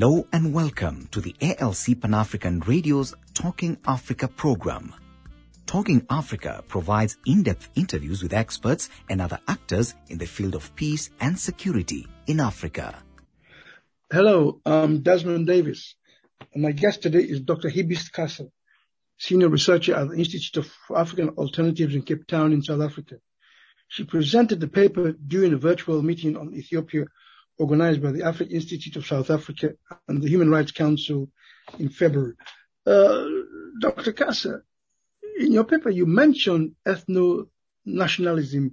Hello and welcome to the ALC Pan African Radio's Talking Africa program. Talking Africa provides in depth interviews with experts and other actors in the field of peace and security in Africa. Hello, I'm Desmond Davis. And my guest today is Dr. Hibist Kassa, Senior Researcher at the Institute of African Alternatives in Cape Town in South Africa. She presented the paper during a virtual meeting on Ethiopia organized by the African Institute of South Africa and the Human Rights Council in February. Uh, Dr. Kassa, in your paper, you mentioned ethno-nationalism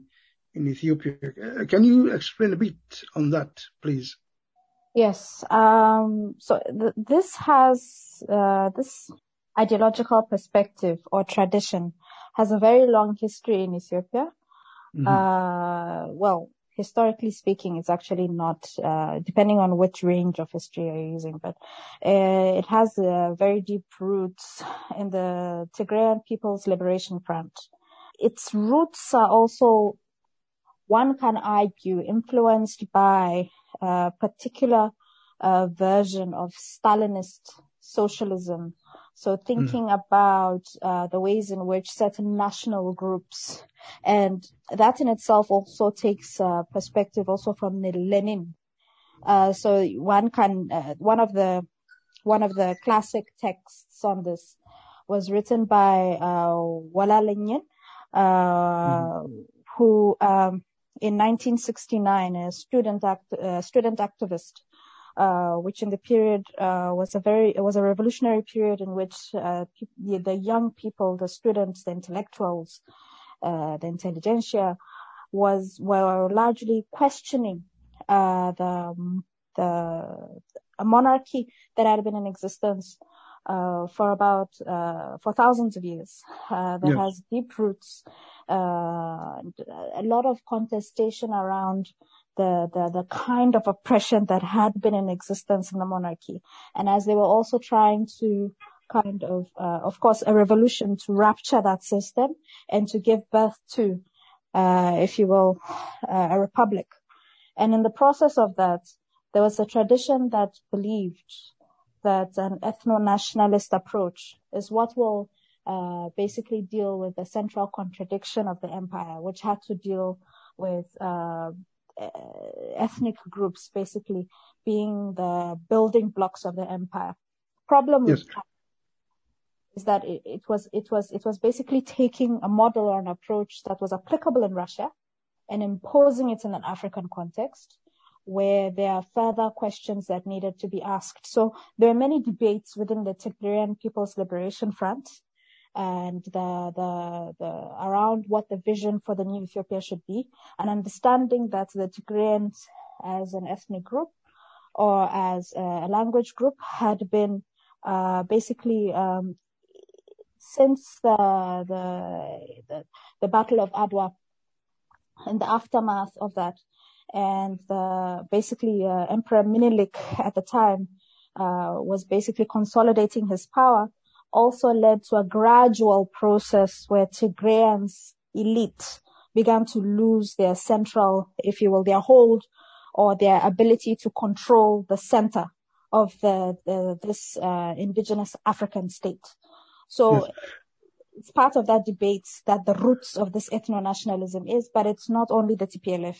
in Ethiopia. Uh, can you explain a bit on that, please? Yes. Um, so th- this has uh, this ideological perspective or tradition has a very long history in Ethiopia. Mm-hmm. Uh, well, historically speaking, it's actually not, uh, depending on which range of history you're using, but uh, it has very deep roots in the Tigrayan People's Liberation Front. Its roots are also, one can argue, influenced by a particular uh, version of Stalinist socialism so thinking mm. about uh, the ways in which certain national groups, and that in itself also takes uh, perspective also from Lenin. Uh, so one can uh, one of the one of the classic texts on this was written by uh, Wallelign, mm. who um, in 1969 a student act, student activist uh, which in the period uh, was a very it was a revolutionary period in which uh, pe- the young people, the students, the intellectuals, uh, the intelligentsia, was were largely questioning uh, the the a monarchy that had been in existence uh, for about uh, for thousands of years uh, that yes. has deep roots a lot of contestation around the, the, the kind of oppression that had been in existence in the monarchy. And as they were also trying to kind of, uh, of course, a revolution to rapture that system and to give birth to, uh, if you will, uh, a republic. And in the process of that, there was a tradition that believed that an ethno-nationalist approach is what will uh, basically deal with the central contradiction of the empire, which had to deal with uh, ethnic groups basically being the building blocks of the empire. Problem yes. is that it, it, was it was it was basically taking a model or an approach that was applicable in Russia and imposing it in an African context where there are further questions that needed to be asked. So there are many debates within the Tigrayan People's Liberation Front and the, the, the, around what the vision for the new Ethiopia should be and understanding that the Tigrayans as an ethnic group or as a language group had been, uh, basically, um, since the, the, the, the Battle of Adwa and the aftermath of that. And the, basically uh, Emperor Menelik at the time uh, was basically consolidating his power also led to a gradual process where Tigrayans elite began to lose their central, if you will, their hold or their ability to control the center of the, the this uh, indigenous African state. So yes. it's part of that debate that the roots of this ethno-nationalism is, but it's not only the TPLF.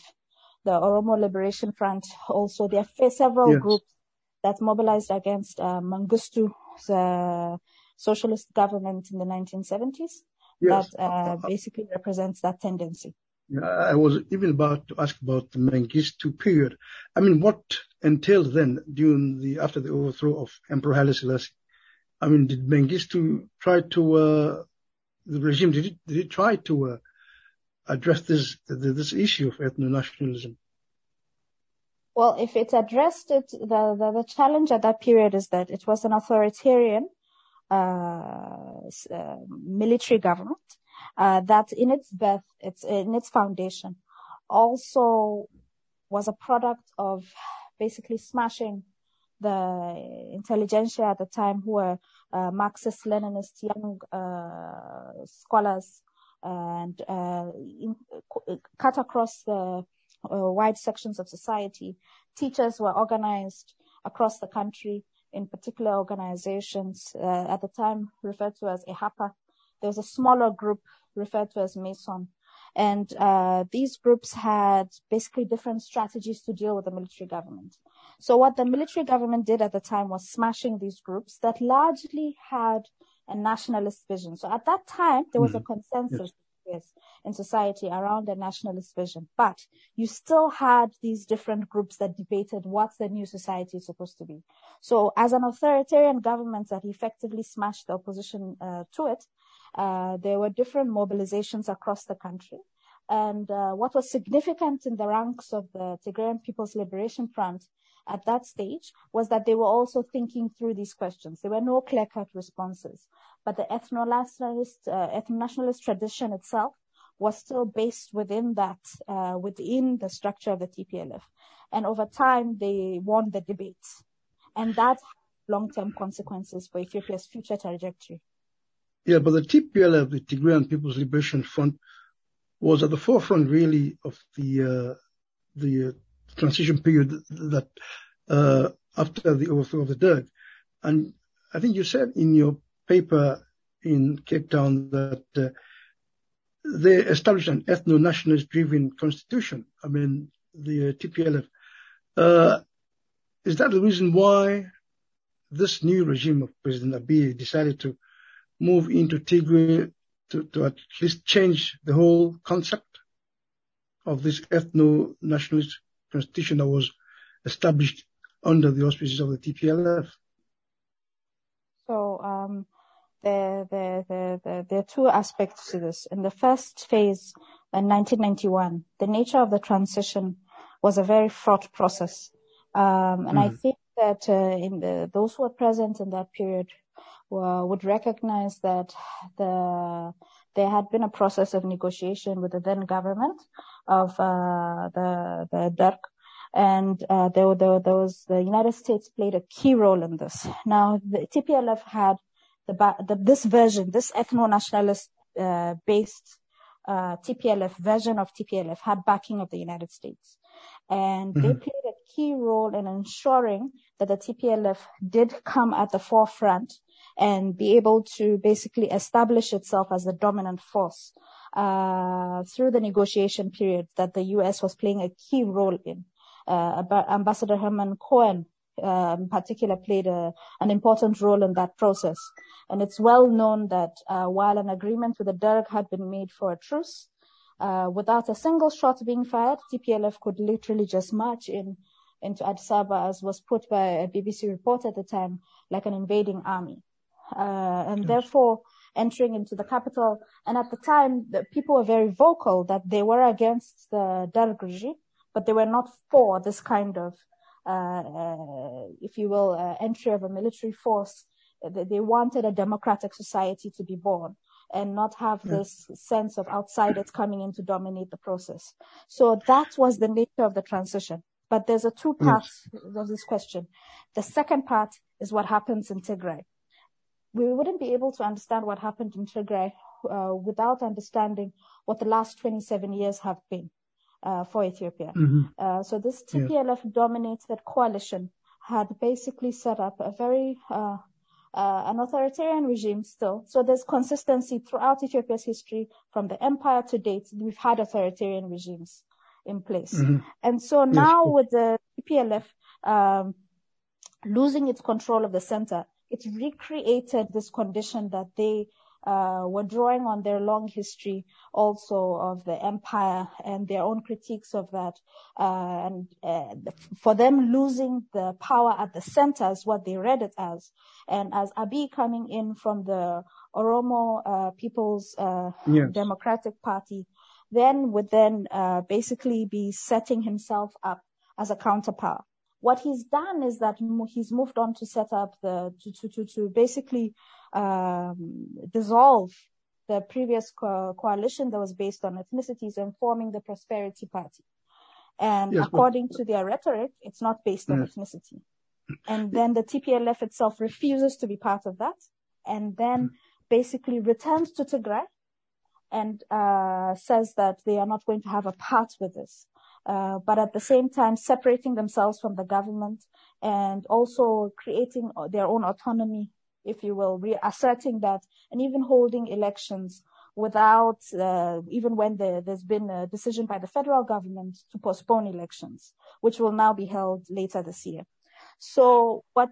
The Oromo Liberation Front also, there are several yes. groups that mobilized against uh, Mengistu, the socialist government in the 1970s yes. that uh, basically represents that tendency. Yeah, I was even about to ask about the Mengistu period. I mean, what entailed then during the after the overthrow of Emperor Haile Selassie? I mean, did Mengistu try to uh, the regime did it, did it try to uh, address this this issue of ethno nationalism? Well, if it addressed it, the, the, the challenge at that period is that it was an authoritarian military government uh, that in its birth, it's in its foundation, also was a product of basically smashing the intelligentsia at the time who were uh, Marxist Leninist young uh, scholars and uh, in, cut across the wide sections of society. Teachers were organized across the country in particular organizations, uh, at the time referred to as EHAPA. There was a smaller group referred to as MEISON. And uh, these groups had basically different strategies to deal with the military government. So what the military government did at the time was smashing these groups that largely had a nationalist vision. So at that time, there was mm-hmm. a consensus yes. In society around a nationalist vision, but you still had these different groups that debated what the new society is supposed to be. So as an authoritarian government that effectively smashed the opposition uh, to it, uh, there were different mobilizations across the country. And uh, what was significant in the ranks of the Tigrayan People's Liberation Front at that stage was that they were also thinking through these questions. There were no clear-cut responses, but the ethno-nationalist, uh, ethno-nationalist tradition itself was still based within that, uh, within the structure of the TPLF. And over time, they won the debate. And that long-term consequences for Ethiopia's future trajectory. Yeah, but the TPLF, the Tigrayan People's Liberation Front, was at the forefront really of the uh, the uh, transition period that uh, after the overthrow of the Derg. And I think you said in your paper in Cape Town that uh, they established an ethno-nationalist driven constitution. I mean, the uh, TPLF. Uh, is that the reason why this new regime of President Abiy decided to move into Tigray to, to at least change the whole concept of this ethno-nationalist constitution that was established under the auspices of the TPLF? So um, there, there, there, there, there are two aspects to this. In the first phase, in 1991, the nature of the transition was a very fraught process. Um, and mm. I think that uh, in the, those who were present in that period uh, would recognize that the there had been a process of negotiation with the then government of uh, the the Derg, and uh, there, there, there was the United States played a key role in this. Now the TPLF had the, the this version, this ethno-nationalist uh, based uh, TPLF version of TPLF had backing of the United States, and mm-hmm. they played a key role in ensuring that the TPLF did come at the forefront and be able to basically establish itself as the dominant force uh, through the negotiation period that the U.S. was playing a key role in. Uh, Ambassador Herman Cohen uh, in particular played a, an important role in that process. And it's well known that uh, while an agreement with the Derg had been made for a truce, uh, without a single shot being fired, TPLF could literally just march in into Addis Ababa, as was put by a BBC report at the time, like an invading army uh, and therefore entering into the capital. And at the time, the people were very vocal that they were against the Derg regime, but they were not for this kind of, if you will, uh, entry of a military force. They wanted a democratic society to be born and not have this sense of outsiders coming in to dominate the process. So that was the nature of the transition. But there's a two parts yes. of this question. The second part is what happens in Tigray we wouldn't be able to understand what happened in Tigray uh, without understanding what the last 27 years have been uh, for Ethiopia. Mm-hmm. Uh, so this TPLF yeah. dominated coalition had basically set up a very uh, uh, an authoritarian regime still. So there's consistency throughout Ethiopia's history from the empire to date. We've had authoritarian regimes in place. Mm-hmm. And so now yes. with the TPLF um, losing its control of the center, it recreated this condition that they uh, were drawing on their long history also of the empire and their own critiques of that. Uh, and uh, for them losing the power at the center is what they read it as. And as Abiy coming in from the Oromo uh, People's uh, yes. Democratic Party, then would then uh, basically be setting himself up as a counterpower. What he's done is that he's moved on to set up the to to to, to basically dissolve the previous co- coalition that was based on ethnicities and forming the Prosperity Party. And yes, according but, to their rhetoric, it's not based on yes. ethnicity. And then the TPLF itself refuses to be part of that, and then basically returns to Tigray and uh, says that they are not going to have a part with this. uh, but at the same time separating themselves from the government and also creating their own autonomy, if you will, reasserting that and even holding elections without, uh, even when the, there's been a decision by the federal government to postpone elections, which will now be held later this year. So what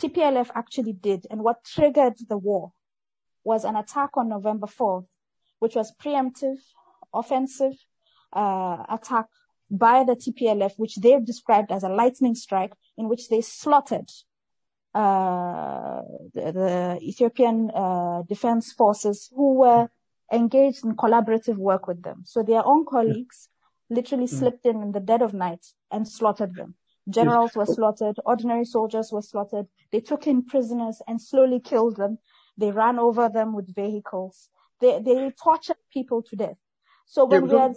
TPLF actually did and what triggered the war was an attack on November 4th, which was preemptive, offensive uh, attack by the TPLF, which they've described as a lightning strike, in which they slaughtered the, the, Ethiopian uh, defense forces who were engaged in collaborative work with them. So their own colleagues literally mm. slipped in in the dead of night and slaughtered them. Generals were slaughtered, ordinary soldiers were slaughtered. They took in prisoners and slowly killed them. They ran over them with vehicles. They, they tortured people to death. So when we had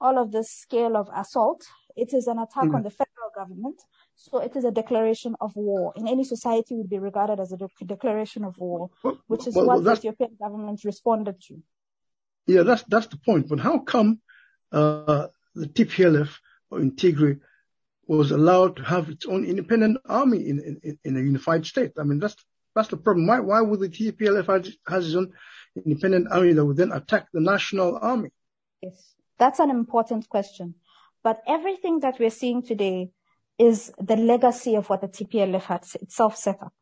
all of this scale of assault, it is an attack mm. on the federal government. So it is a declaration of war. In any society would be regarded as a de- declaration of war, which is well, what the Ethiopian government responded to. Yeah, that's that's the point. But how come uh, the TPLF or in Tigray was allowed to have its own independent army in, in, in a unified state? I mean, that's that's the problem. Why why would the TPLF have, has its own independent army that would then attack the national army? Yes, that's an important question. But everything that we're seeing today is the legacy of what the TPLF had itself set up.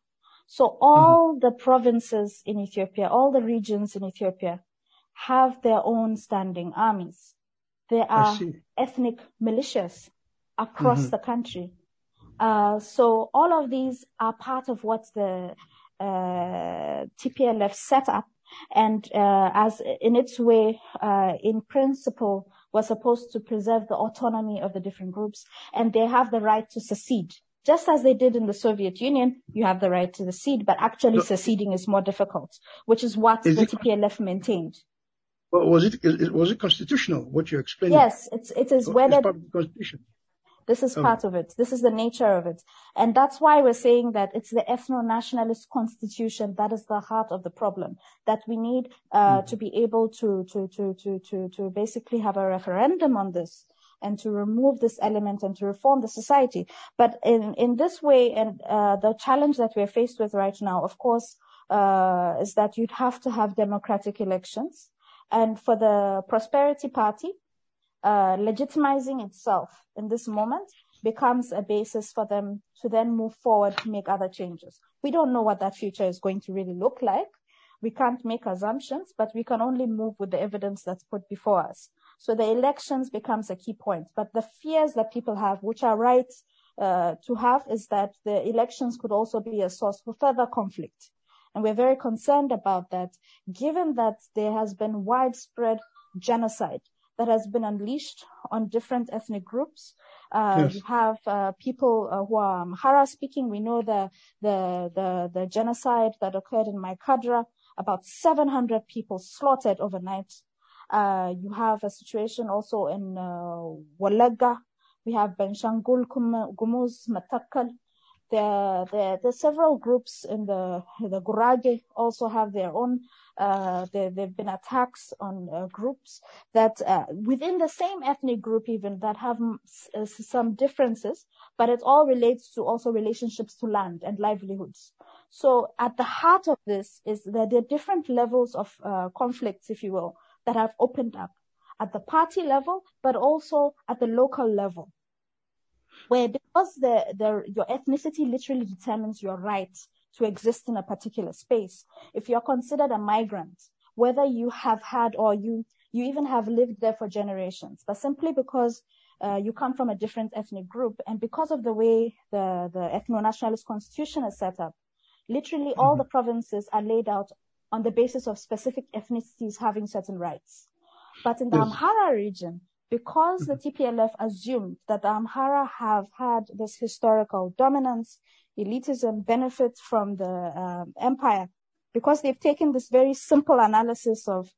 So all mm-hmm. the provinces in Ethiopia, all the regions in Ethiopia have their own standing armies. There are ethnic militias across mm-hmm. the country. Uh, so all of these are part of what the uh, TPLF set up and uh, as in its way, uh, in principle, was supposed to preserve the autonomy of the different groups, and they have the right to secede. Just as they did in the Soviet Union, you have the right to secede, but actually seceding is more difficult, which is what is the it, TPLF maintained. Well, was it was it constitutional? What you explained? Yes, it's it is whether. It's part of the constitution. This is oh. part of it. This is the nature of it. And that's why we're saying that it's the ethno-nationalist constitution that is the heart of the problem, that we need uh, mm. to be able to, to, to, to, to, to basically have a referendum on this and to remove this element and to reform the society. But in, in this way, and uh, the challenge that we're faced with right now, of course, uh, is that you'd have to have democratic elections. And for the Prosperity Party, uh, legitimizing itself in this moment becomes a basis for them to then move forward to make other changes. We don't know what that future is going to really look like. We can't make assumptions, but we can only move with the evidence that's put before us. So the elections becomes a key point. But the fears that people have, which are right uh, to have, is that the elections could also be a source for further conflict. And we're very concerned about that, given that there has been widespread genocide that has been unleashed on different ethnic groups. Uh, yes. You have uh, people uh, who are Amhara speaking. We know the, the, the the genocide that occurred in Maikadra, about 700 people slaughtered overnight. Uh, you have a situation also in uh, Walaga. We have Benshangul Gumuz, Matakal. There, there are several groups in the the Gurage also have their own uh, there, there have been attacks on uh, groups that uh, within the same ethnic group even that have uh, some differences, but it all relates to also relationships to land and livelihoods. So at the heart of this is that there are different levels of uh, conflicts, if you will, that have opened up at the party level, but also at the local level where because the, the, your ethnicity literally determines your right to exist in a particular space. If you're considered a migrant, whether you have had or you, you even have lived there for generations, but simply because uh, you come from a different ethnic group and because of the way the, the ethno-nationalist constitution is set up, literally mm-hmm. all the provinces are laid out on the basis of specific ethnicities having certain rights. But in the yes. Amhara region, because the mm-hmm. TPLF assumed that the Amhara have had this historical dominance, elitism benefits from the um, empire because they've taken this very simple analysis of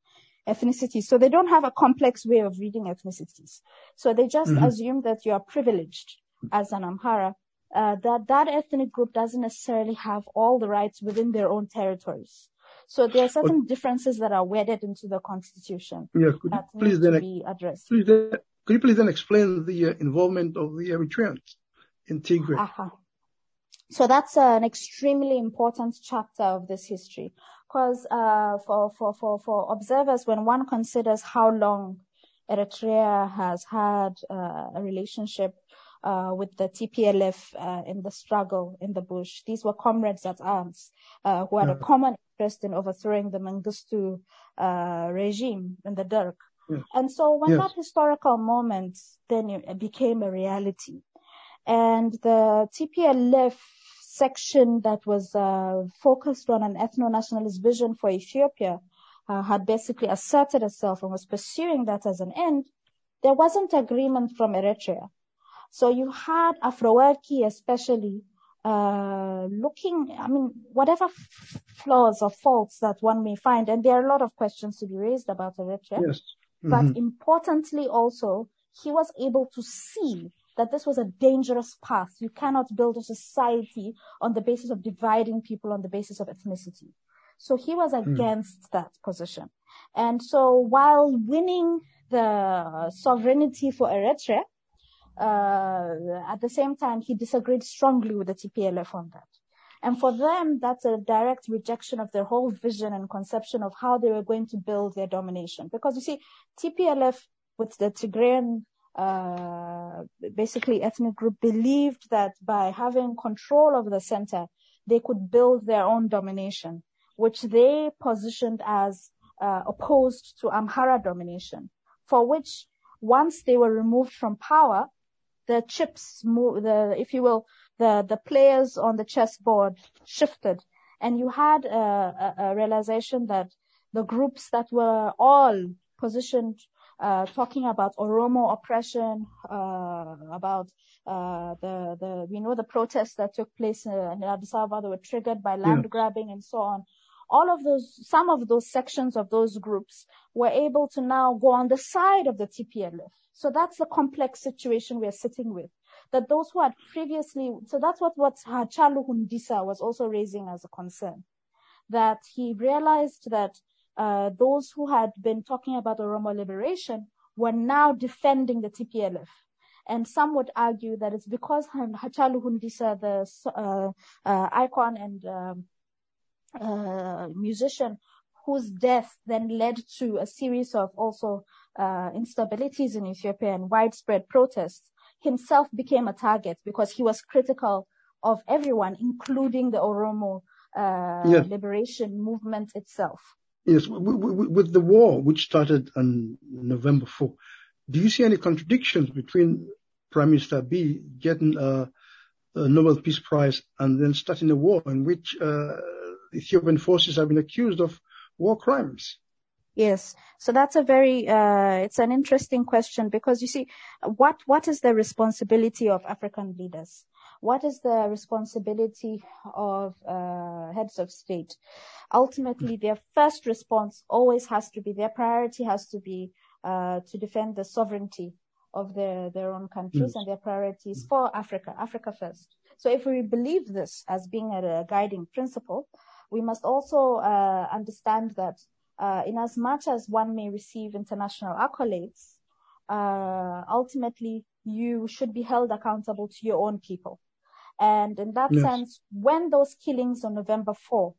ethnicity. So they don't have a complex way of reading ethnicities. So they just mm-hmm. assume that you are privileged as an Amhara, uh, that that ethnic group doesn't necessarily have all the rights within their own territories. So there are certain differences that are wedded into the constitution yeah, could that please to be addressed. Please, Could you please then explain the uh, involvement of the Eritreans in Tigray? Uh-huh. So that's an extremely important chapter of this history, because uh, for, for for for observers, when one considers how long Eritrea has had uh, a relationship uh, with the TPLF uh, in the struggle in the bush. These were comrades at arms uh, who had a common interest in overthrowing the Mengistu uh, regime in the Derg. And so when yes. that historical moment then became a reality, and the TPLF section that was uh, focused on an ethno-nationalist vision for Ethiopia uh, had basically asserted itself and was pursuing that as an end, there wasn't agreement from Eritrea. So you had Afwerki especially uh, looking, I mean, whatever f- flaws or faults that one may find, and there are a lot of questions to be raised about Eritrea. Yes. Mm-hmm. But importantly also, he was able to see that this was a dangerous path. You cannot build a society on the basis of dividing people on the basis of ethnicity. So he was hmm. against mm. that position. And so while winning the sovereignty for Eritrea, at the same time, he disagreed strongly with the TPLF on that. And for them, that's a direct rejection of their whole vision and conception of how they were going to build their domination. Because you see, TPLF with the Tigrayan, uh, basically ethnic group believed that by having control of the center, they could build their own domination, which they positioned as uh, opposed to Amhara domination, for which once they were removed from power, the chips move, the, if you will, the, the players on the chessboard shifted and you had a, a, a realization that the groups that were all positioned uh, talking about Oromo oppression, uh, about uh, the the we know the protests that took place in Addis Ababa that were triggered by land yeah. grabbing and so on. All of those, some of those sections of those groups were able to now go on the side of the TPLF so that's the complex situation we are sitting with. That those who had previously, so that's what, what Hachalu Hundisa was also raising as a concern. That he realized that uh, those who had been talking about Oromo liberation were now defending the TPLF. And some would argue that it's because Hachalu Hundisa, the uh, uh, icon and um, uh, musician, whose death then led to a series of also uh, instabilities in Ethiopia and widespread protests, himself became a target because he was critical of everyone, including the Oromo uh, yes. liberation movement itself. Yes, with the war which started on November 4, do you see any contradictions between Prime Minister Abiy getting a, a, Nobel Peace Prize and then starting a war in which uh, Ethiopian forces have been accused of war crimes? Yes. So that's a very, uh, it's an interesting question because you see, what, what is the responsibility of African leaders? What is the responsibility of uh, heads of state? Ultimately, their first response always has to be, their priority has to be uh, to defend the sovereignty of their, their own countries yes. and their priorities for Africa, Africa first. So if we believe this as being a, a guiding principle, we must also uh, understand that uh, in as much as one may receive international accolades, uh, ultimately you should be held accountable to your own people. And in that yes. sense, when those killings on November 4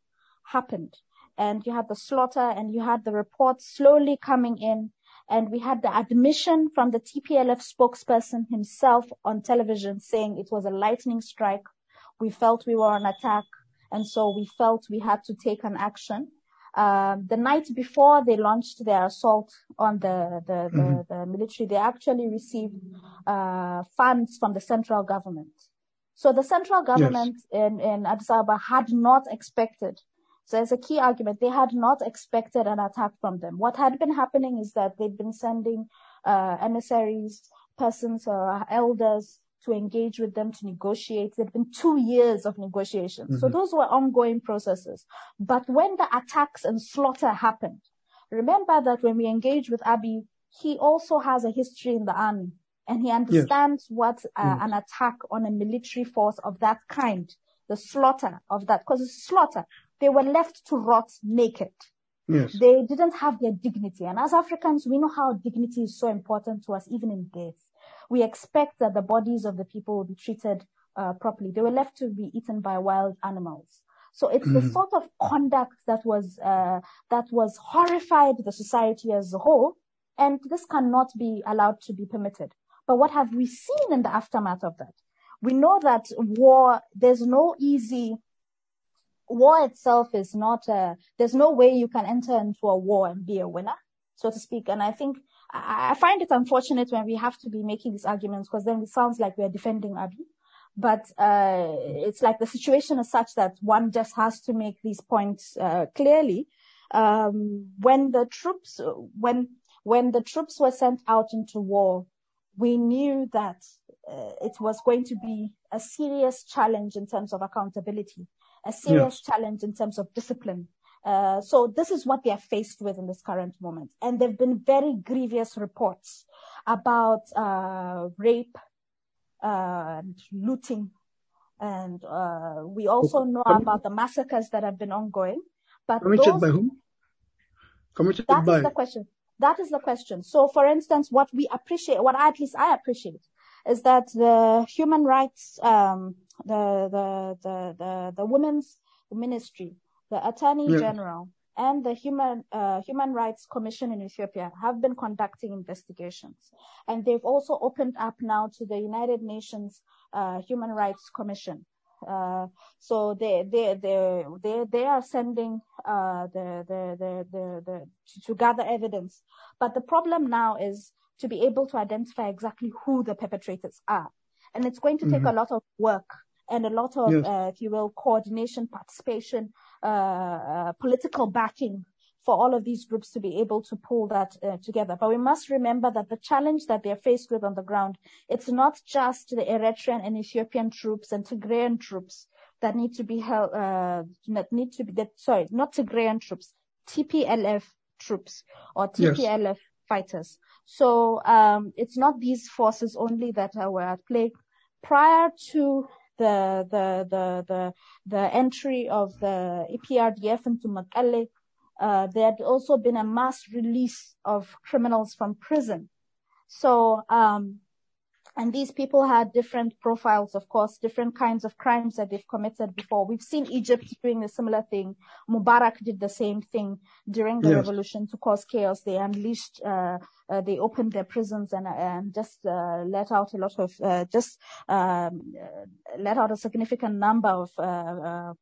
happened, and you had the slaughter and you had the reports slowly coming in, and we had the admission from the TPLF spokesperson himself on television saying it was a lightning strike. We felt we were on attack, and so we felt we had to take an action. Um, the night before they launched their assault on the the, the, mm-hmm. the military, they actually received uh, funds from the central government. So the central government yes. in, in Addis Ababa had not expected. So as a key argument, they had not expected an attack from them. What had been happening is that they'd been sending uh, emissaries, persons or elders to engage with them to negotiate. There had been two years of negotiations. Mm-hmm. So those were ongoing processes. But when the attacks and slaughter happened, remember that when we engage with Abiy, he also has a history in the army and he understands yes. what uh, yes. an attack on a military force of that kind, the slaughter of that, because it's slaughter. They were left to rot naked. Yes. They didn't have their dignity. And as Africans, we know how dignity is so important to us, even in death. We expect that the bodies of the people will be treated uh, properly. They were left to be eaten by wild animals. So it's mm-hmm. the sort of conduct that was uh, that was horrified the society as a whole, and this cannot be allowed to be permitted. But what have we seen in the aftermath of that? We know that war. There's no easy war itself is not a, there's no way you can enter into a war and be a winner, so to speak. And I think I, find it unfortunate when we have to be making these arguments because then it sounds like we're defending Abiy. But uh, it's like the situation is such that one just has to make these points uh, clearly. Um, when the troops, when when the troops were sent out into war, we knew that uh, it was going to be a serious challenge in terms of accountability a serious yes. challenge in terms of discipline. Uh, so this is what they are faced with in this current moment. And there have been very grievous reports about uh, rape uh, and looting. And uh, we also know about the massacres that have been ongoing. But Committed those, by whom? Committed that by... is the question. That is the question. So, for instance, what we appreciate, what at least I appreciate, is that the human rights um, the, the, the, the, the Women's Ministry, the Attorney yeah. General, and the Human, uh, Human Rights Commission in Ethiopia have been conducting investigations. And they've also opened up now to the United Nations uh, Human Rights Commission. Uh, so they, they, they, they, they are sending, uh, the, the, the, the, the, to, gather evidence. But the problem now is to be able to identify exactly who the perpetrators are. And it's going to take mm-hmm. a lot of work and a lot of, yes. uh, if you will, coordination, participation, political backing for all of these groups to be able to pull that uh, together. But we must remember that the challenge that they're faced with on the ground, it's not just the Eritrean and Ethiopian troops and Tigrayan troops that need to be held, uh, that need to be, that, sorry, not Tigrayan troops, TPLF troops or TPLF yes. fighters. So, um, it's not these forces only that were at play. Prior to the the the the, the entry of the EPRDF into Mekelle, uh, there had also been a mass release of criminals from prison. So um, and these people had different profiles, of course, different kinds of crimes that they've committed before. We've seen Egypt doing a similar thing. Mubarak did the same thing during the yes. revolution to cause chaos. They unleashed, uh, uh, they opened their prisons and, and just uh, let out a lot of, uh, just um, let out a significant number of uh, uh,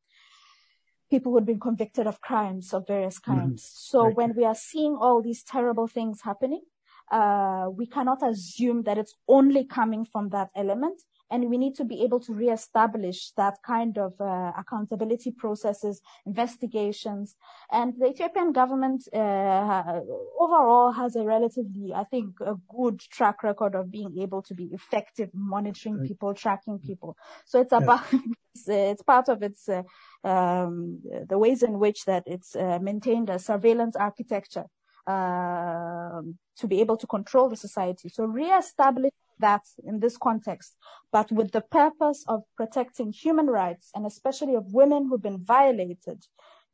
people who had been convicted of crimes of various kinds. Mm-hmm. So right. when we are seeing all these terrible things happening, uh, we cannot assume that it's only coming from that element. And we need to be able to reestablish that kind of uh, accountability processes, investigations. And the Ethiopian government uh, overall has a relatively, I think, a good track record of being able to be effective monitoring people, tracking people. So it's about, it's, it's, part of its, uh, um, the ways in which that it's uh, maintained a surveillance architecture Um, to be able to control the society. So re-establish that in this context, but with the purpose of protecting human rights and especially of women who've been violated,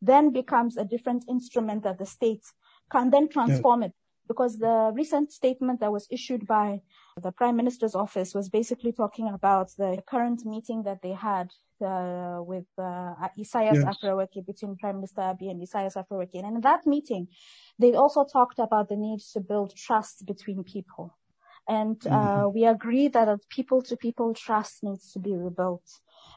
then becomes a different instrument that the state can then transform yeah. it. Because the recent statement that was issued by the Prime Minister's office was basically talking about the current meeting that they had uh, with uh, Isaias yes. Afwerki between Prime Minister Abiy and Isaias Afwerki. And in that meeting, they also talked about the need to build trust between people. And uh, mm-hmm. we agree that people to people trust needs to be rebuilt.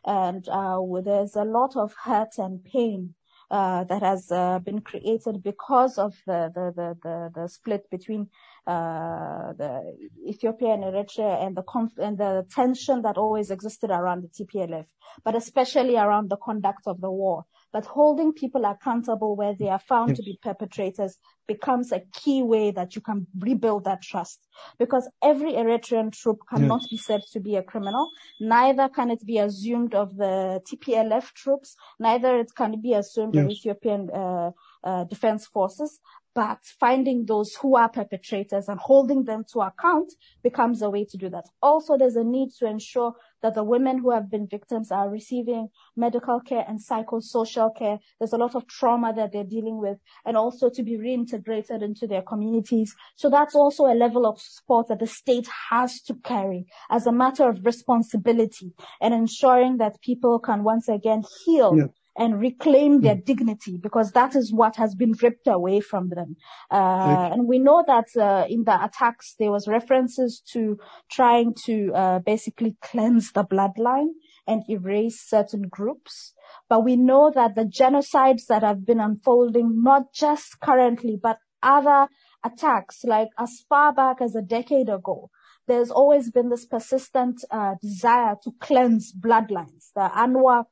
And uh, there's a lot of hurt and pain uh, that has uh, been created because of the the the the, the split between the Ethiopia and Eritrea and the conf- and the tension that always existed around the TPLF, but especially around the conduct of the war. But holding people accountable where they are found yes. to be perpetrators becomes a key way that you can rebuild that trust. Because every Eritrean troop cannot yes. be said to be a criminal. Neither can it be assumed of the TPLF troops. Neither it can be assumed yes. of Ethiopian uh, uh, defense forces. But finding those who are perpetrators and holding them to account becomes a way to do that. Also, there's a need to ensure that the women who have been victims are receiving medical care and psychosocial care. There's a lot of trauma that they're dealing with and also to be reintegrated into their communities. So that's also a level of support that the state has to carry as a matter of responsibility and ensuring that people can once again heal yeah and reclaim their mm. dignity because that is what has been ripped away from them. Uh, and we know that uh, in the attacks there was references to trying to uh, basically cleanse the bloodline and erase certain groups. But we know that the genocides that have been unfolding, not just currently, but other attacks, like as far back as a decade ago, there's always been this persistent uh, desire to cleanse bloodlines. The Anuak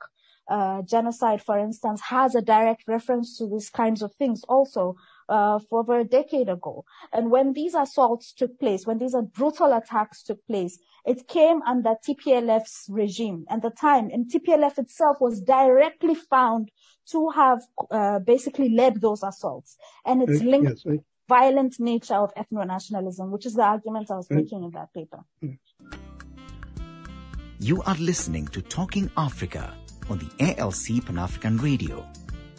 uh, genocide, for instance, has a direct reference to these kinds of things also uh, for over a decade ago. And when these assaults took place, when these brutal attacks took place, it came under TPLF's regime at the time, and TPLF itself was directly found to have uh, basically led those assaults, and it's linked. Yes, right. Violent nature of ethno-nationalism, which is the argument I was making in that paper. You are listening to Talking Africa on the ALC Pan African Radio.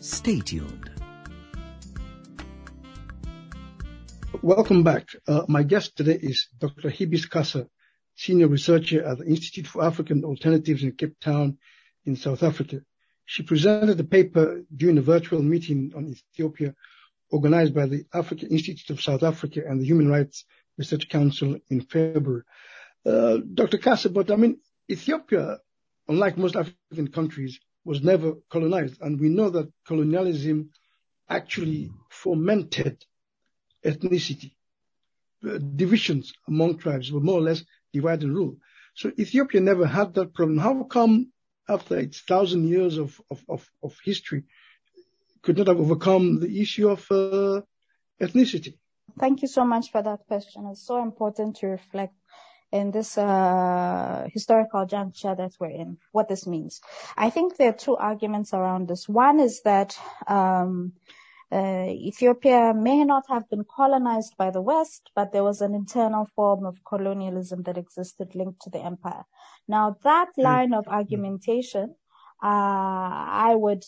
Stay tuned. Welcome back. Uh, my guest today is Dr. Hibis Kassa, Senior Researcher at the Institute for African Alternatives in Cape Town in South Africa. She presented a paper during a virtual meeting on Ethiopia organized by the African Institute of South Africa and the Human Rights Research Council in February. Uh, Dr. Kassa, but I mean, Ethiopia unlike most African countries, was never colonized. And we know that colonialism actually fomented ethnicity. Divisions among tribes were more or less divide and rule. So Ethiopia never had that problem. How come after its thousand years of, of, of, of history could not have overcome the issue of uh, ethnicity? Thank you so much for that question. It's so important to reflect in this uh, historical juncture that we're in, what this means. I think there are two arguments around this. One is that um, uh, Ethiopia may not have been colonized by the West, but there was an internal form of colonialism that existed linked to the empire. Now, that mm. line of argumentation, uh, I would,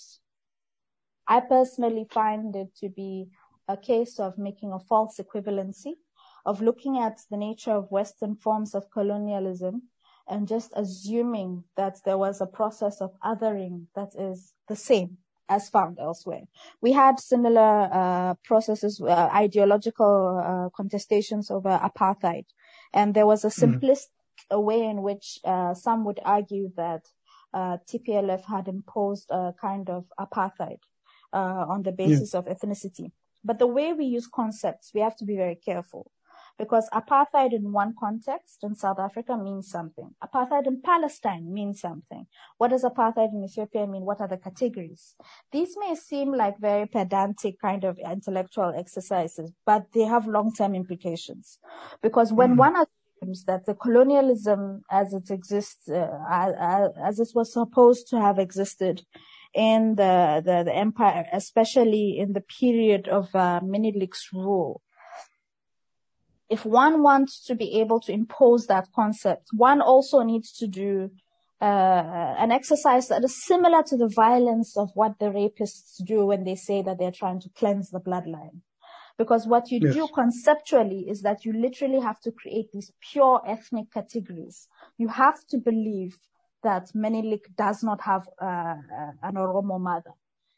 I personally find it to be a case of making a false equivalency of looking at the nature of Western forms of colonialism and just assuming that there was a process of othering that is the same as found elsewhere. We had similar uh, processes, uh, ideological uh, contestations over apartheid, and there was a mm-hmm. simplistic mm. way in which uh, some would argue that uh, TPLF had imposed a kind of apartheid uh, on the basis yeah. of ethnicity. But the way we use concepts, we have to be very careful because apartheid in one context in South Africa means something. Apartheid in Palestine means something. What does apartheid in Ethiopia mean? What are the categories? These may seem like very pedantic kind of intellectual exercises, but they have long-term implications. Because when mm. one assumes that the colonialism as it exists, uh, as, as, it was supposed to have existed in the, the, the empire, especially in the period of uh, Menelik's rule, if one wants to be able to impose that concept, one also needs to do uh, an exercise that is similar to the violence of what the rapists do when they say that they're trying to cleanse the bloodline. Because what you yes. do conceptually is that you literally have to create these pure ethnic categories. You have to believe that Menelik does not have uh, uh an Oromo mother.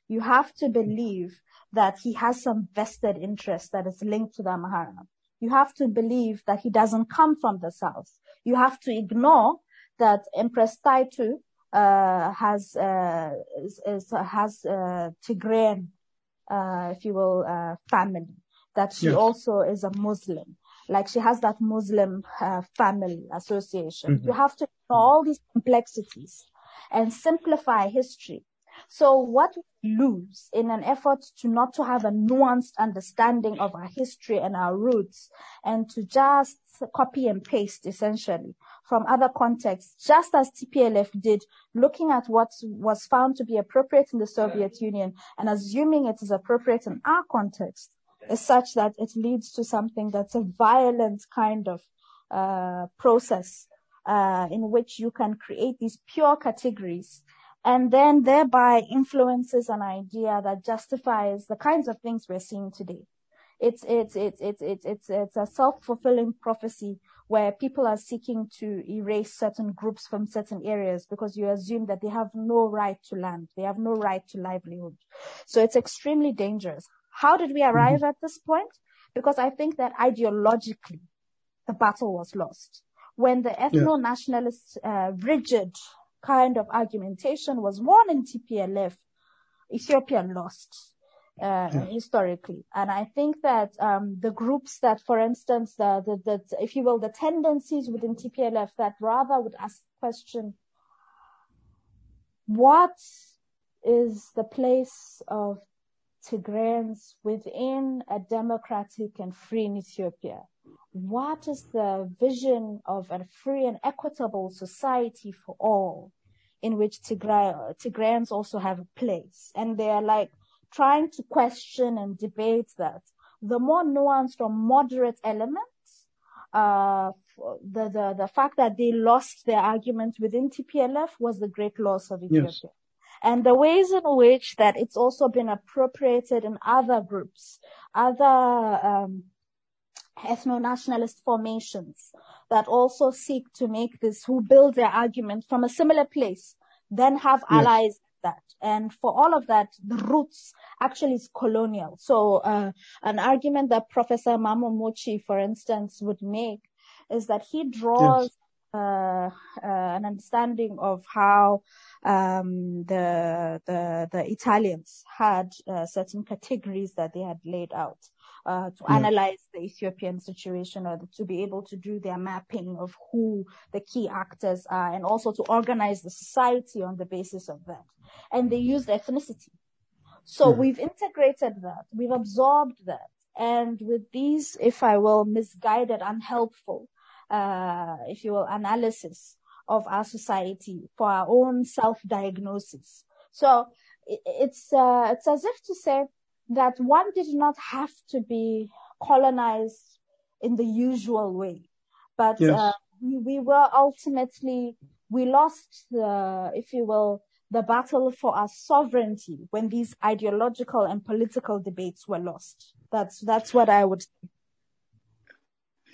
You have to believe that he has some vested interest that is linked to the Amhara you have to believe that he doesn't come from the south. You have to ignore that Empress Taitu uh, has uh, is, is, has uh, Tigrayan, uh, if you will, uh, family. That she yes. also is a Muslim. Like she has that Muslim uh, family association. Mm-hmm. You have to ignore all these complexities and simplify history so what we lose in an effort to not to have a nuanced understanding of our history and our roots and to just copy and paste essentially from other contexts, just as TPLF did, looking at what was found to be appropriate in the Soviet Union and assuming it is appropriate in our context is such that it leads to something that's a violent kind of uh, process uh, in which you can create these pure categories and then thereby influences an idea that justifies the kinds of things we're seeing today. It's, it's, it's, it's, it's, it's, it's a self-fulfilling prophecy where people are seeking to erase certain groups from certain areas because you assume that they have no right to land. They have no right to livelihood. So it's extremely dangerous. How did we arrive mm-hmm. at this point? Because I think that ideologically, the battle was lost. When the ethno-nationalist, uh, rigid kind of argumentation was won in TPLF, Ethiopia lost. Uh, yeah. historically. And I think that um, the groups that, for instance, the, the, the, if you will, the tendencies within TPLF that rather would ask the question, what is the place of Tigrayans within a democratic and free Ethiopia? What is the vision of a free and equitable society for all in which Tigray, Tigrayans also have a place? And they are like trying to question and debate that. The more nuanced or moderate elements, uh, the, the, the fact that they lost their argument within TPLF was the great loss of Ethiopia. Yes and the ways in which that it's also been appropriated in other groups, other um, ethno-nationalist formations that also seek to make this, who build their argument from a similar place, then have yes. allies that. And for all of that, the roots actually is colonial. So uh, an argument that Professor Mammo Muchie, for instance, would make is that he draws yes. Uh, uh, an understanding of how um, the the the Italians had uh, certain categories that they had laid out uh, to yeah. analyze the Ethiopian situation or to be able to do their mapping of who the key actors are and also to organize the society on the basis of that. And they used ethnicity. So yeah. we've integrated that. We've absorbed that. And with these, if I will, misguided, unhelpful, if you will, analysis of our society for our own self-diagnosis. So it's, uh, it's as if to say that one did not have to be colonized in the usual way, but, yes. uh, we, we were ultimately, we lost the, if you will, the battle for our sovereignty when these ideological and political debates were lost. That's, that's what I would say.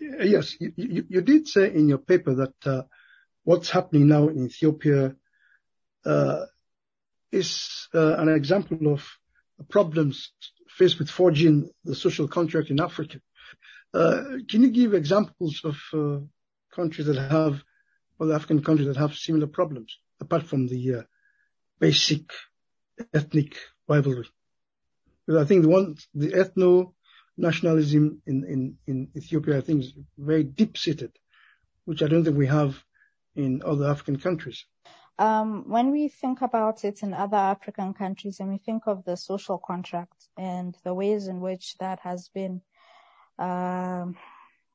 Yes, you, did say in your paper that uh, what's happening now in Ethiopia uh, is uh, an example of problems faced with forging the social contract in Africa. Uh, can you give examples of countries that have, or African countries that have similar problems, apart from the basic ethnic rivalry? Because I think the one, the ethno nationalism in, in, in Ethiopia, I think is very deep seated, which I don't think we have in other African countries? Um, when we think about it in other African countries and we think of the social contract and the ways in which that has been, um,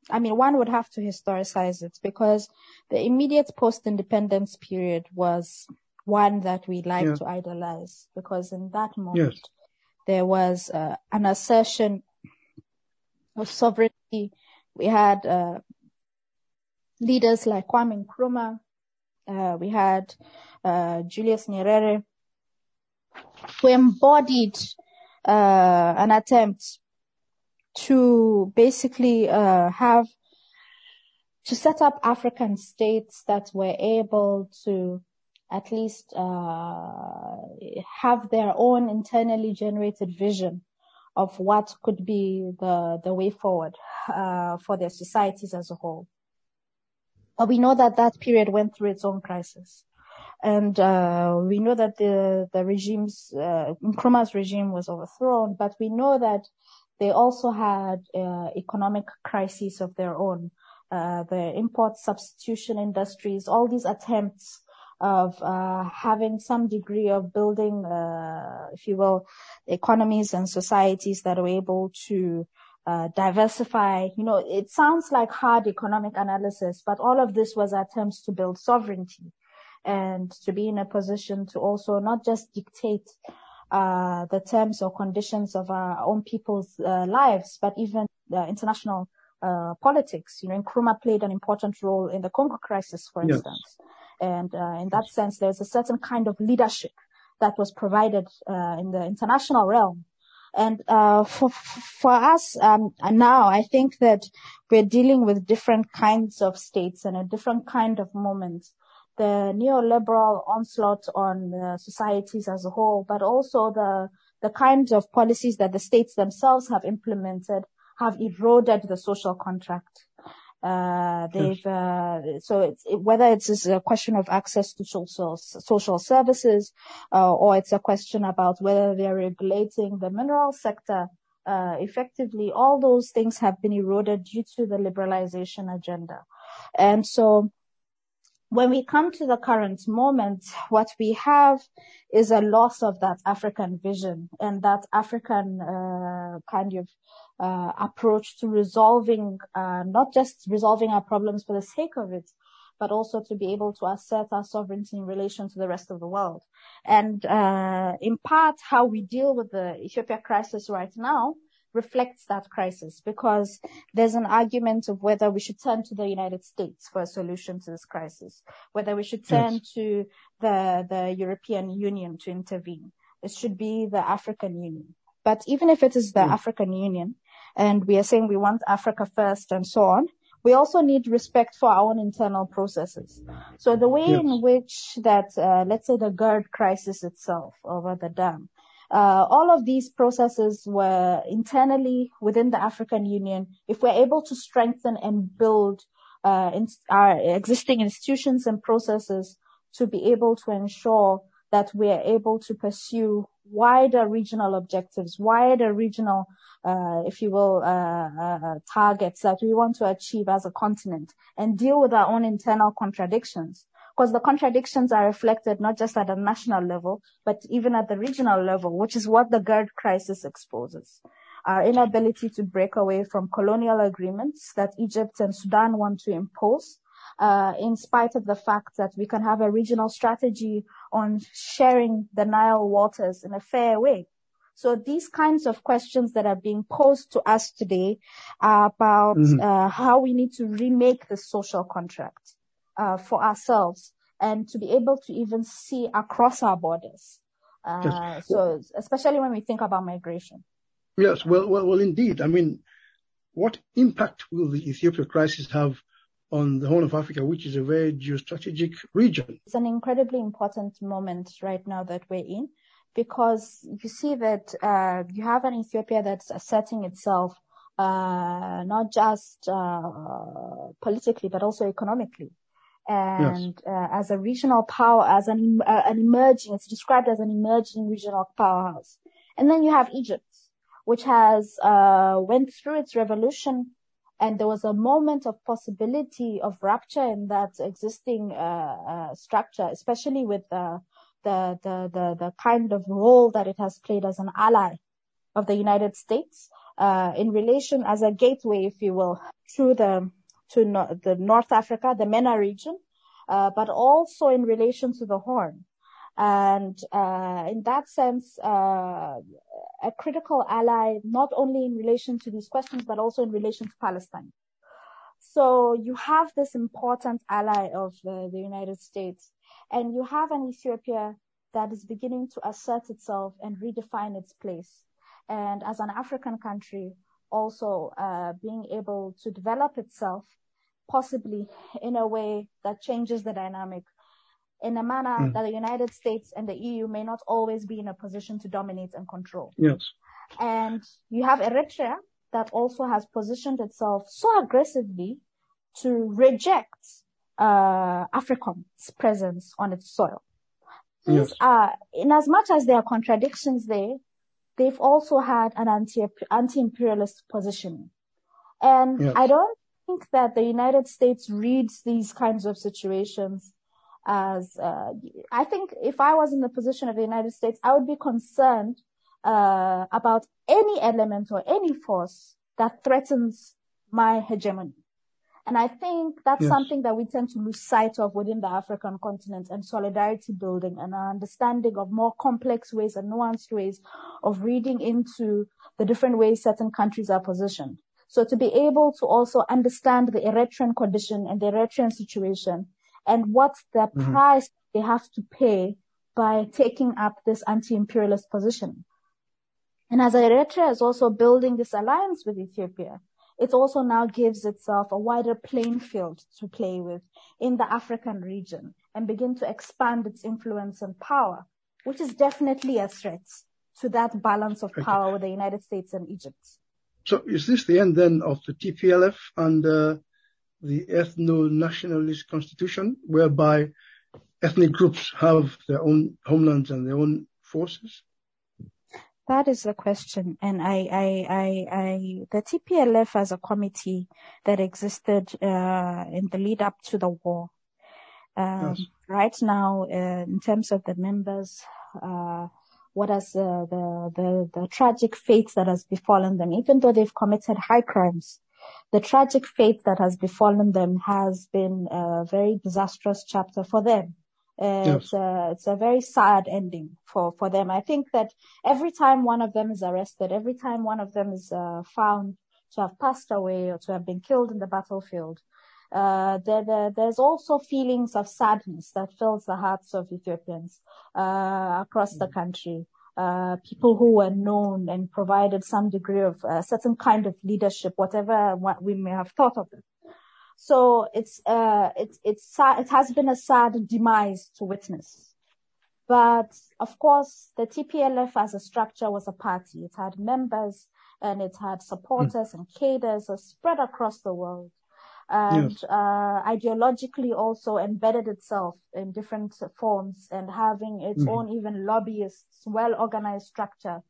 I mean, one would have to historicize it because the immediate post-independence period was one that we like yeah. to idolize because in that moment yes. there was uh, an assertion of sovereignty. We had uh, leaders like Kwame Nkrumah. Uh, we had uh, Julius Nyerere, who embodied uh, an attempt to basically uh, have to set up African states that were able to at least uh, have their own internally generated vision of what could be the the way forward uh, for their societies as a whole. But we know that that period went through its own crisis. And uh, we know that the the regimes, uh, Nkrumah's regime was overthrown, but we know that they also had uh, economic crises of their own. Uh, the import substitution industries, all these attempts of uh, having some degree of building, uh, if you will, economies and societies that are able to uh, diversify. You know, it sounds like hard economic analysis, but all of this was attempts to build sovereignty and to be in a position to also not just dictate uh, the terms or conditions of our own people's uh, lives, but even the international uh, politics. You know, Nkrumah played an important role in the Congo crisis, for yes. instance. And uh, in that sense, there's a certain kind of leadership that was provided uh, in the international realm. And uh, for for us um, now, I think that we're dealing with different kinds of states and a different kind of moments the neoliberal onslaught on uh, societies as a whole, but also the the kinds of policies that the states themselves have implemented have eroded the social contract. Uh, they've uh, so it's it, whether it's a question of access to social social services, uh, or it's a question about whether they're regulating the mineral sector uh, effectively. All those things have been eroded due to the liberalization agenda, and so when we come to the current moment, what we have is a loss of that African vision and that African uh, kind of uh, approach to resolving, uh, not just resolving our problems for the sake of it, but also to be able to assert our sovereignty in relation to the rest of the world. And uh, in part, how we deal with the Ethiopia crisis right now reflects that crisis because there's an argument of whether we should turn to the United States for a solution to this crisis, whether we should turn yes. to the, the European Union to intervene. It should be the African Union. But even if it is the mm. African Union and we are saying we want Africa first and so on, we also need respect for our own internal processes. So the way yes. in which that, uh, let's say the GERD crisis itself over the dam, all of these processes were internally within the African Union. If we're able to strengthen and build uh, in our existing institutions and processes to be able to ensure that we are able to pursue wider regional objectives, wider regional, uh, if you will, uh, uh, targets that we want to achieve as a continent and deal with our own internal contradictions because the contradictions are reflected not just at a national level, but even at the regional level, which is what the GERD crisis exposes. Our inability to break away from colonial agreements that Egypt and Sudan want to impose, uh, in spite of the fact that we can have a regional strategy on sharing the Nile waters in a fair way. So these kinds of questions that are being posed to us today are about mm-hmm. uh, how we need to remake the social contract uh, for ourselves and to be able to even see across our borders. Uh, yes. So especially when we think about migration. Yes, well, well, well, indeed. I mean, what impact will the Ethiopia crisis have on the Horn of Africa, which is a very geostrategic region? It's an incredibly important moment right now that we're in because you see that uh, you have an Ethiopia that's asserting itself uh, not just uh, politically but also economically and yes. uh, as a regional power, as an, uh, an emerging, it's described as an emerging regional powerhouse. And then you have Egypt, which has uh, went through its revolution, and there was a moment of possibility of rupture in that existing uh, uh, structure, especially with the, the the the the kind of role that it has played as an ally of the United States uh, in relation as a gateway, if you will, through the to no, the North Africa, the MENA region, uh, but also in relation to the Horn. And uh, in that sense, uh, a critical ally, not only in relation to these questions, but also in relation to Palestine. So you have this important ally of the, the United States, and you have an Ethiopia that is beginning to assert itself and redefine its place. And as an African country, also uh, being able to develop itself possibly in a way that changes the dynamic in a manner mm. that the United States and the EU may not always be in a position to dominate and control. Yes. And you have Eritrea that also has positioned itself so aggressively to reject uh, AFRICOM's presence on its soil. These yes. are, in as much as there are contradictions there, they've also had an anti anti-imperialist positioning. And yes. I don't think that the United States reads these kinds of situations as uh, I think if I was in the position of the United States, I would be concerned uh, about any element or any force that threatens my hegemony. And I think that's yes. something that we tend to lose sight of within the African continent and solidarity building and our understanding of more complex ways and nuanced ways of reading into the different ways certain countries are positioned. So to be able to also understand the Eritrean condition and the Eritrean situation and what's the mm-hmm. price they have to pay by taking up this anti-imperialist position. And as Eritrea is also building this alliance with Ethiopia, it also now gives itself a wider playing field to play with in the African region and begin to expand its influence and power, which is definitely a threat to that balance of power okay. with the United States and Egypt. So is this the end then of the TPLF and uh, the ethno-nationalist constitution, whereby ethnic groups have their own homelands and their own forces? That is the question. And I, I, I, I the TPLF as a committee that existed, uh, in the lead up to the war. Um, yes. right now, uh, in terms of the members, uh, what has uh, the, the, the tragic fate that has befallen them, even though they've committed high crimes, the tragic fate that has befallen them has been a very disastrous chapter for them. Uh, yes. It's a it's a very sad ending for for them. I think that every time one of them is arrested, every time one of them is uh, found to have passed away or to have been killed in the battlefield, uh, there, there, there's also feelings of sadness that fills the hearts of Ethiopians uh, across the mm. country. Uh, people who were known and provided some degree of uh, certain kind of leadership, whatever what we may have thought of them. So it's, uh, it's, it's, it has been a sad demise to witness. But of course, the TPLF as a structure was a party. It had members and it had supporters mm. and cadres spread across the world. And yes. uh, ideologically also embedded itself in different forms and having its mm. own even lobbyists, well organized structure.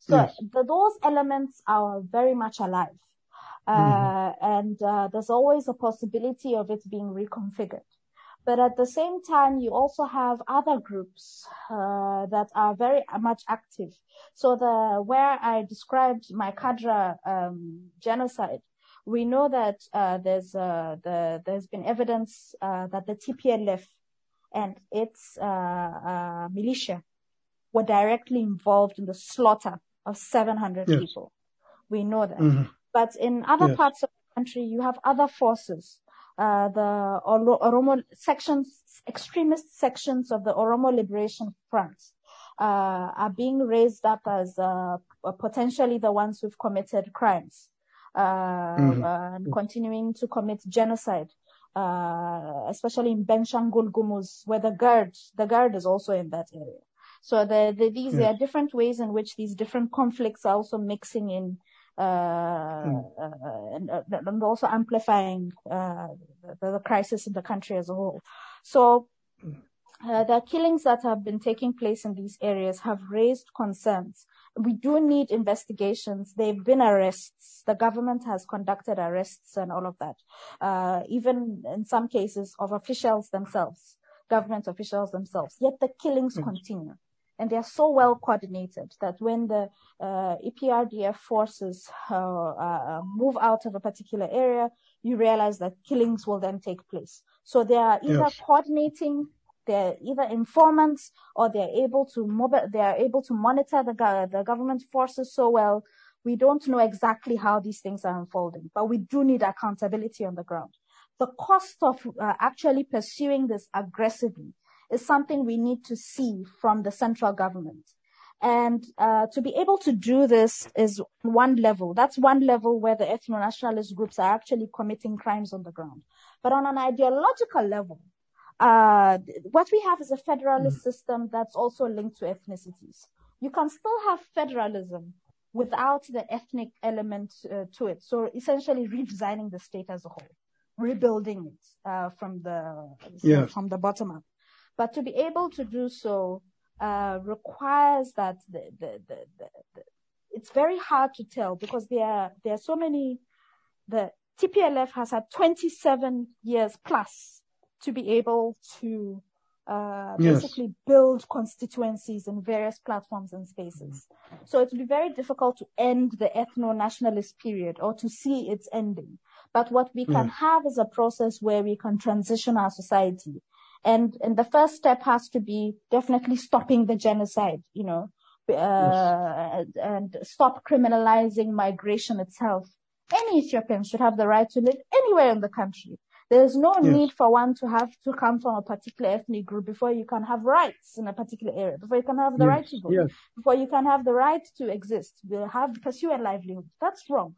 So yes. the, those elements are very much alive. Mm-hmm. Uh, and uh, there's always a possibility of it being reconfigured. But at the same time, you also have other groups uh, that are very much active. So the where I described Mai Kadra um, genocide, we know that uh, there's uh, the there's been evidence uh, that the TPLF and its militia were directly involved in the slaughter of 700 yes. people. We know that. Mm-hmm. But in other parts of the country, you have other forces. Uh, the Oromo sections, extremist sections of the Oromo Liberation Front, uh, are being raised up as uh, potentially the ones who've committed crimes, uh, mm-hmm. and continuing to commit genocide. Uh, especially in Benishangul Gumuz, where the GERD, the GERD is also in that area. So the, the, these, there are different ways in which these different conflicts are also mixing in. And, and, also amplifying the, the, crisis in the country as a whole. So uh, the killings that have been taking place in these areas have raised concerns. We do need investigations. There have been arrests. The government has conducted arrests and all of that. Uh, even in some cases of officials themselves, government officials themselves. Yet the killings mm. continue and they are so well coordinated that when the uh, EPRDF forces uh, uh, move out of a particular area, you realize that killings will then take place. So they are either yes. coordinating, they're either informants, or they're able to mob- they are able to monitor the go- the government forces so well. We don't know exactly how these things are unfolding, but we do need accountability on the ground. The cost of uh, actually pursuing this aggressively is something we need to see from the central government. And uh, to be able to do this is one level. That's one level where the ethno-nationalist groups are actually committing crimes on the ground. But on an ideological level, uh, what we have is a federalist mm. system that's also linked to ethnicities. You can still have federalism without the ethnic element uh, to it. So essentially redesigning the state as a whole, rebuilding it uh, from the from the bottom up. But to be able to do so uh, requires that the, the, the, the, it's very hard to tell because there are, there are so many, the TPLF has had 27 years plus to be able to uh, yes. basically build constituencies in various platforms and spaces. So it will be very difficult to end the ethno-nationalist period or to see its ending. But what we can have is a process where we can transition our society. And, and the first step has to be definitely stopping the genocide, you know, uh, yes. and stop criminalizing migration itself. Any Ethiopian should have the right to live anywhere in the country. There's no yes. need for one to have to come from a particular ethnic group before you can have rights in a particular area, before you can have the yes. right to vote, before you can have the right to exist, to have pursue a livelihood. That's wrong.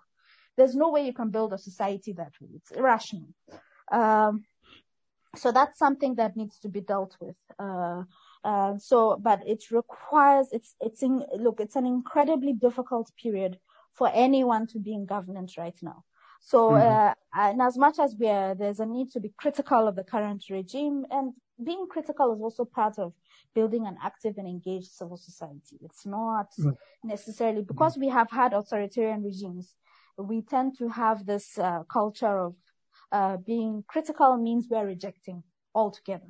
There's no way you can build a society that way. It's irrational. Um, so that's something that needs to be dealt with. Uh, uh, so, but it requires, it's, it's in, look, it's an incredibly difficult period for anyone to be in government right now. So, mm-hmm. uh, and as much as we are, there's a need to be critical of the current regime and being critical is also part of building an active and engaged civil society. It's not mm-hmm. necessarily because we have had authoritarian regimes. We tend to have this uh, culture of being critical means we're rejecting altogether.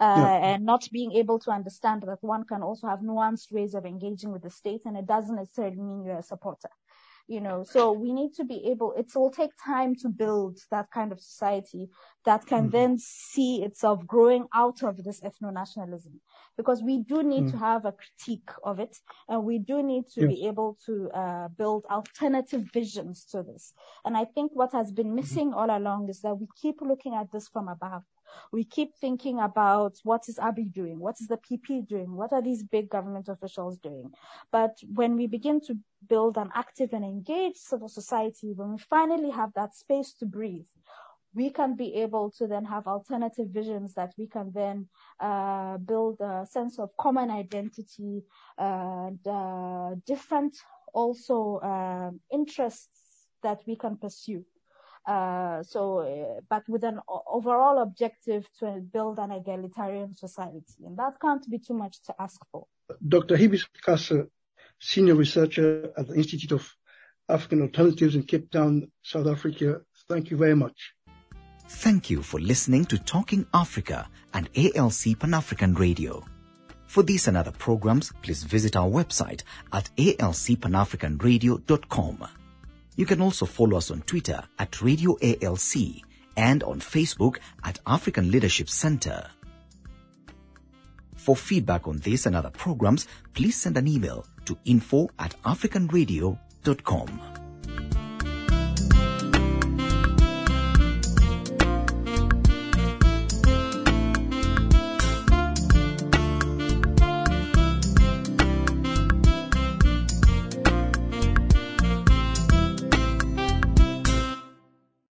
Uh, yeah. and not being able to understand that one can also have nuanced ways of engaging with the state and it doesn't necessarily mean you're a supporter you know so we need to be able it will take time to build that kind of society that can mm-hmm. then see itself growing out of this ethno-nationalism because we do need mm. to have a critique of it and we do need to yes. be able to uh, build alternative visions to this and i think what has been mm-hmm. missing all along is that we keep looking at this from above we keep thinking about what is Abiy doing? What is the PP doing? What are these big government officials doing? But when we begin to build an active and engaged civil society, when we finally have that space to breathe, we can be able to then have alternative visions that we can then uh, build a sense of common identity and uh, different also uh, interests that we can pursue. Uh, so, uh, but with an overall objective to build an egalitarian society. And that can't be too much to ask for. Dr. Hibis Kassa, senior researcher at the Institute of African Alternatives in Cape Town, South Africa. Thank you very much. Thank you for listening to Talking Africa and ALC Pan African Radio. For these and other programs, please visit our website at alcpanafricanradio.com. You can also follow us on Twitter at Radio ALC and on Facebook at African Leadership Center. For feedback on this and other programs, please send an email to info at africanradio.com.